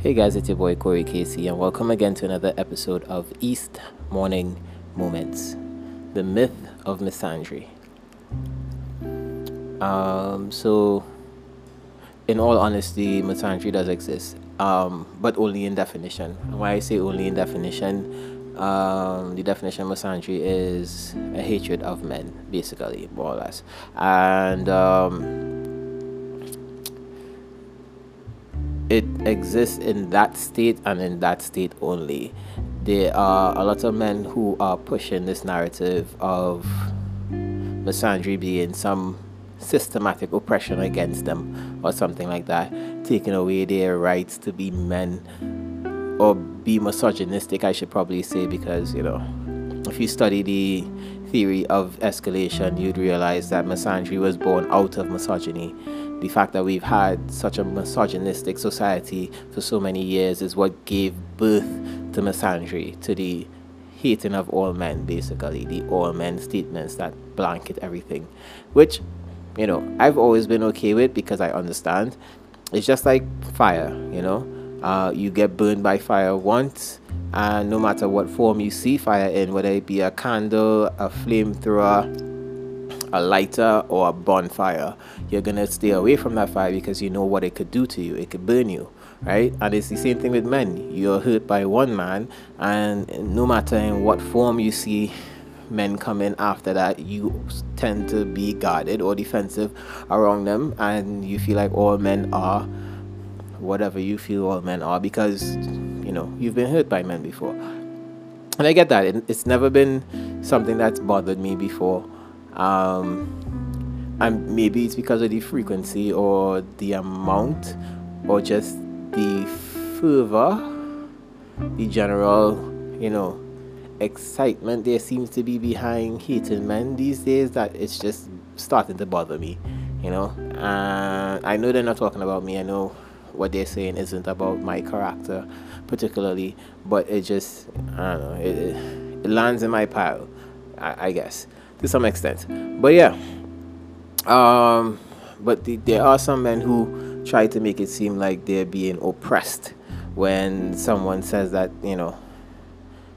Hey guys, it's your boy Corey Casey, and welcome again to another episode of East Morning Moments The Myth of Misandry. Um, so, in all honesty, misandry does exist, um, but only in definition. And why I say only in definition, um, the definition of misandry is a hatred of men, basically, more or less. And it exists in that state and in that state only. There are a lot of men who are pushing this narrative of misandry being some systematic oppression against them or something like that, taking away their rights to be men or be misogynistic, I should probably say, because you know, if you study the theory of escalation, you'd realize that misandry was born out of misogyny the fact that we've had such a misogynistic society for so many years is what gave birth to misandry, to the hating of all men, basically, the all men statements that blanket everything, which, you know, I've always been okay with because I understand. It's just like fire, you know, uh, you get burned by fire once, and no matter what form you see fire in, whether it be a candle, a flamethrower, a lighter or a bonfire, you're gonna stay away from that fire because you know what it could do to you. It could burn you, right? And it's the same thing with men. You're hurt by one man, and no matter in what form you see men come in after that, you tend to be guarded or defensive around them, and you feel like all men are whatever you feel all men are because you know you've been hurt by men before. And I get that. It's never been something that's bothered me before um, and maybe it's because of the frequency or the amount or just the fervor, the general, you know, excitement there seems to be behind hating men these days that it's just starting to bother me, you know. And I know they're not talking about me. I know what they're saying isn't about my character particularly, but it just I don't know it, it lands in my pile, I, I guess to some extent. But yeah, um, but the, there are some men who try to make it seem like they're being oppressed when someone says that you know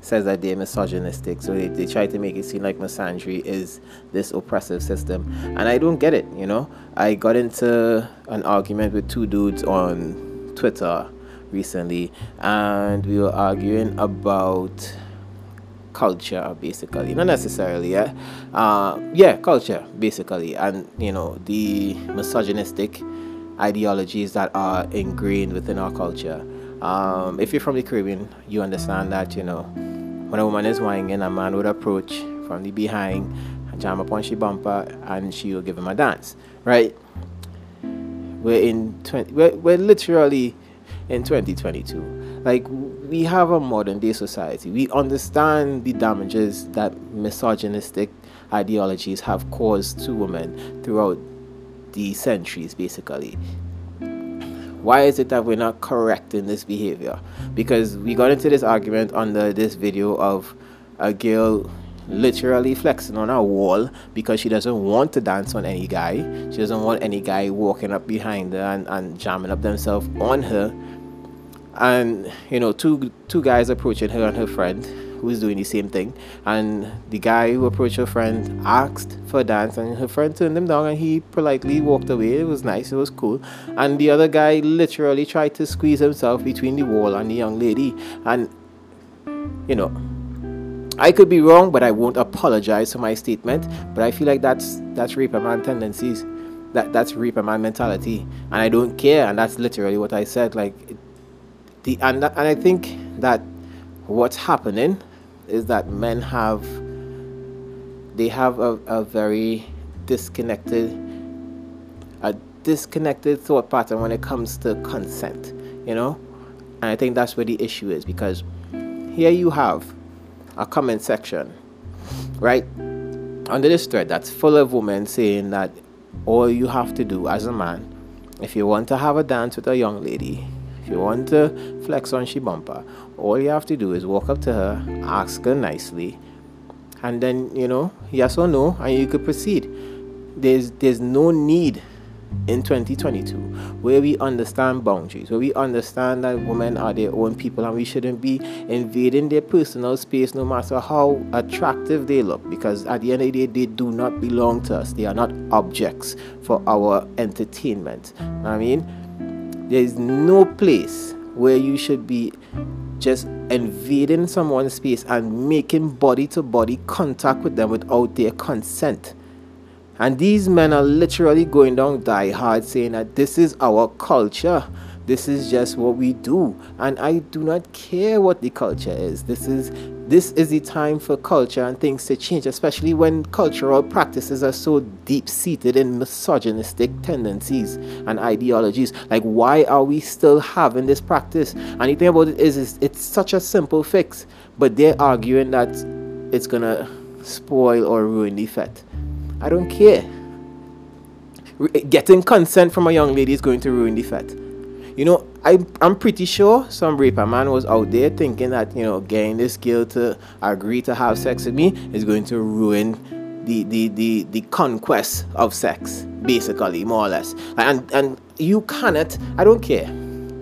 says that they're misogynistic. So they, they try to make it seem like misandry is this oppressive system. And I don't get it, you know. I got into an argument with two dudes on Twitter recently and we were arguing about culture basically. Not necessarily yeah. Uh, yeah culture basically. And you know the misogynistic ideologies that are ingrained within our culture. Um, if you're from the caribbean you understand that you know when a woman is wining a man would approach from the behind jam upon she bumper and she will give him a dance right? We're in 20 we're, we're literally in 2022 like we have a modern day society. We understand the damages that misogynistic ideologies have caused to women throughout the centuries, basically. Why is it that we're not correcting this behavior? Because we got into this argument under this video of a girl literally flexing on a wall because she doesn't want to dance on any guy. She doesn't want any guy walking up behind her and, and jamming up themselves on her and you know two two guys approaching her and her friend who's doing the same thing and the guy who approached her friend asked for a dance and her friend turned him down and he politely walked away it was nice it was cool and the other guy literally tried to squeeze himself between the wall and the young lady and you know I could be wrong, but I won't apologize for my statement. But I feel like that's that's reaper man tendencies. That that's reaper man mentality, and I don't care. And that's literally what I said. Like the and, and I think that what's happening is that men have they have a, a very disconnected a disconnected thought pattern when it comes to consent you know? And i think that's where the issue is because here you have a comment section right? Under this thread that's full of women saying that all you have to do as a man if you want to have a dance with a young lady if you want to flex on she bumper, all you have to do is walk up to her, ask her nicely, and then you know, yes or no, and you could proceed. There's there's no need in 2022 where we understand boundaries, where we understand that women are their own people and we shouldn't be invading their personal space no matter how attractive they look because at the end of the day they do not belong to us. They are not objects for our entertainment. I mean, there is no place where you should be just invading someone's space and making body to body contact with them without their consent. And these men are literally going down die hard saying that this is our culture. This is just what we do. And I do not care what the culture is. This is this is the time for culture and things to change, especially when cultural practices are so deep seated in misogynistic tendencies and ideologies. Like, why are we still having this practice? And the thing about it is, is it's such a simple fix, but they're arguing that it's gonna spoil or ruin the effect. I don't care. Getting consent from a young lady is going to ruin the fat. You know, I, I'm pretty sure some raper man was out there thinking that, you know, getting this girl to agree to have sex with me is going to ruin the, the, the, the conquest of sex, basically, more or less. And, and you cannot, I don't care.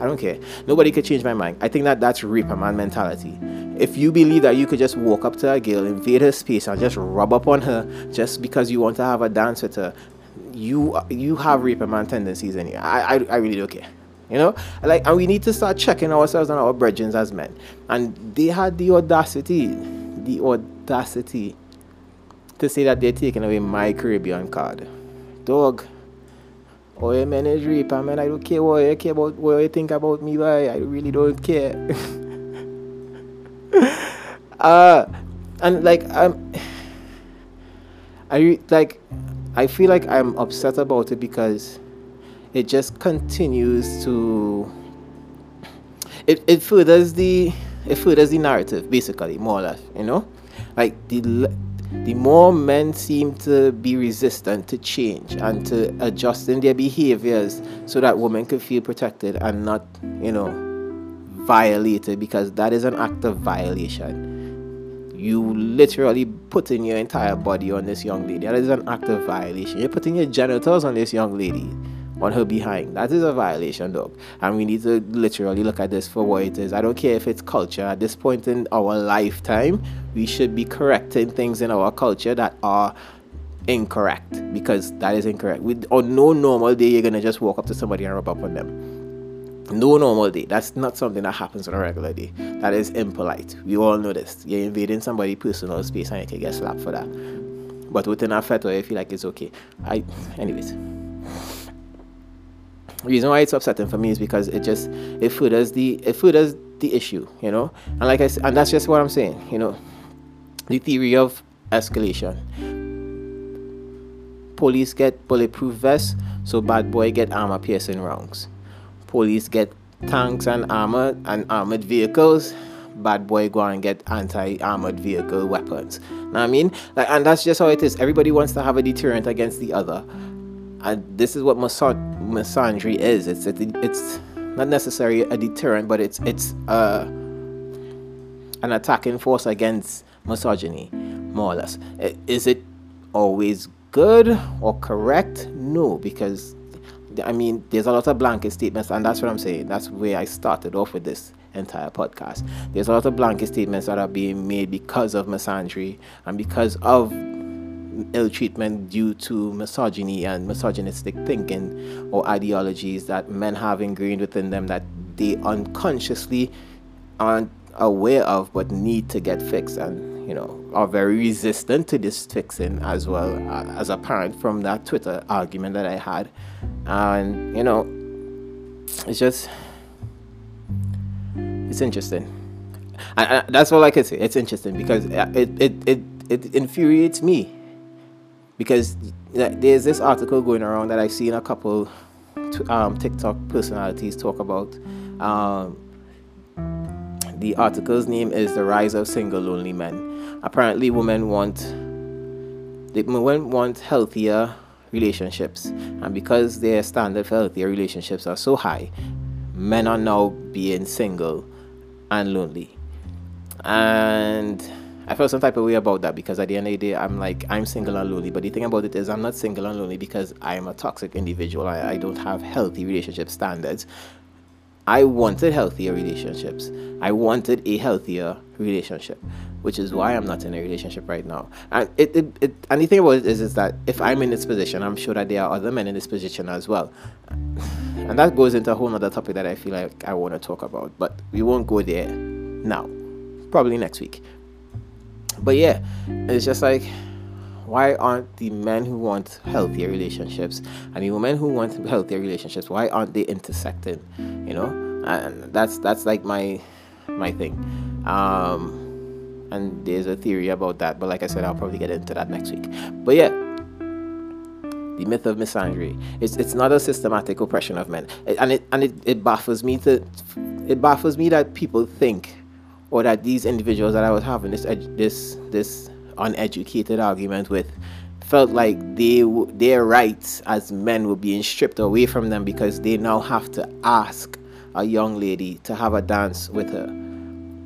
I don't care. Nobody could change my mind. I think that that's raper man mentality. If you believe that you could just walk up to a girl, invade her space, and just rub up on her just because you want to have a dance with her, you you have rape man tendencies in you. I, I, I really don't care. You know, like, and we need to start checking ourselves and our brethren as men. And they had the audacity, the audacity to say that they're taking away my Caribbean card. Dog, oh, your man is raper, man. I don't care what you care about, what you think about me, boy. I really don't care. uh, and like I'm, I like, I feel like I'm upset about it because it just continues to. It it furthers the it furthers the narrative basically more or less, you know, like the the more men seem to be resistant to change and to adjusting their behaviors so that women could feel protected and not, you know, violated because that is an act of violation. You literally putting your entire body on this young lady. That is an act of violation. You're putting your genitals on this young lady, on her behind. That is a violation, dog. And we need to literally look at this for what it is. I don't care if it's culture. At this point in our lifetime, we should be correcting things in our culture that are incorrect because that is incorrect. With on no normal day, you're gonna just walk up to somebody and rub up on them no normal day. That's not something that happens on a regular day. That is impolite. We all know this. You're invading somebody's personal space and you can get slapped for that. But within a fetwa, I feel like it's okay. I, anyways. Reason why it's upsetting for me is because it just it furthers the it furthers the issue, you know. And like I said, and that's just what I'm saying, you know. The theory of escalation. Police get bulletproof vests, so bad boy get armor piercing rounds police get tanks and armor and armored vehicles bad boy go and get anti-armored vehicle weapons know i mean like and that's just how it is everybody wants to have a deterrent against the other and this is what misandry is it's it's not necessarily a deterrent but it's it's uh, an attacking force against misogyny more or less is it always good or correct no because I mean, there's a lot of blanket statements, and that's what I'm saying. That's where I started off with this entire podcast. There's a lot of blanket statements that are being made because of misandry and because of ill treatment due to misogyny and misogynistic thinking or ideologies that men have ingrained within them that they unconsciously aren't aware of but need to get fixed and you know are very resistant to this fixing as well uh, as apparent from that twitter argument that i had. And you know it's just it's interesting. That's all i can say. It's interesting because it it it, it infuriates me because there's this article going around that i've seen a couple um, tiktok personalities talk about um, the article's name is The Rise of Single Lonely Men. Apparently, women want women want healthier relationships, and because their standard for healthier relationships are so high, men are now being single and lonely. And I felt some type of way about that because at the end of the day, I'm like, I'm single and lonely. But the thing about it is, I'm not single and lonely because I'm a toxic individual. I, I don't have healthy relationship standards. I wanted healthier relationships. I wanted a healthier relationship, which is why I'm not in a relationship right now. And it, it, it and the thing about it is, is that if I'm in this position, I'm sure that there are other men in this position as well. And that goes into a whole other topic that I feel like I want to talk about, but we won't go there now. Probably next week. But yeah, it's just like why aren't the men who want healthier relationships and the women who want healthier relationships why aren't they intersecting you know? And that's that's like my my thing. Um and there's a theory about that but like i said i'll probably get into that next week. But yeah the myth of misandry it's it's not a systematic oppression of men. And it and it, it baffles me to it baffles me that people think or that these individuals that i was having this this this uneducated argument with felt like they their rights as men were being stripped away from them because they now have to ask a young lady to have a dance with her.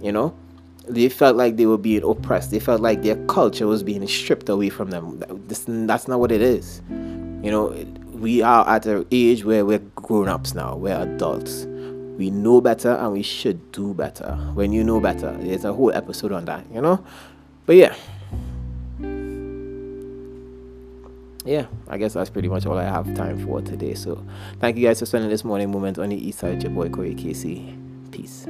You know, they felt like they were being oppressed. They felt like their culture was being stripped away from them. This, that's not what it is. You know, we are at an age where we're grown ups now. We're adults. We know better and we should do better. When you know better, there's a whole episode on that. You know, but yeah. yeah, I guess that's pretty much all I have time for today. So, thank you guys for spending this morning moment on the east side. Your boy Corey Casey. Peace.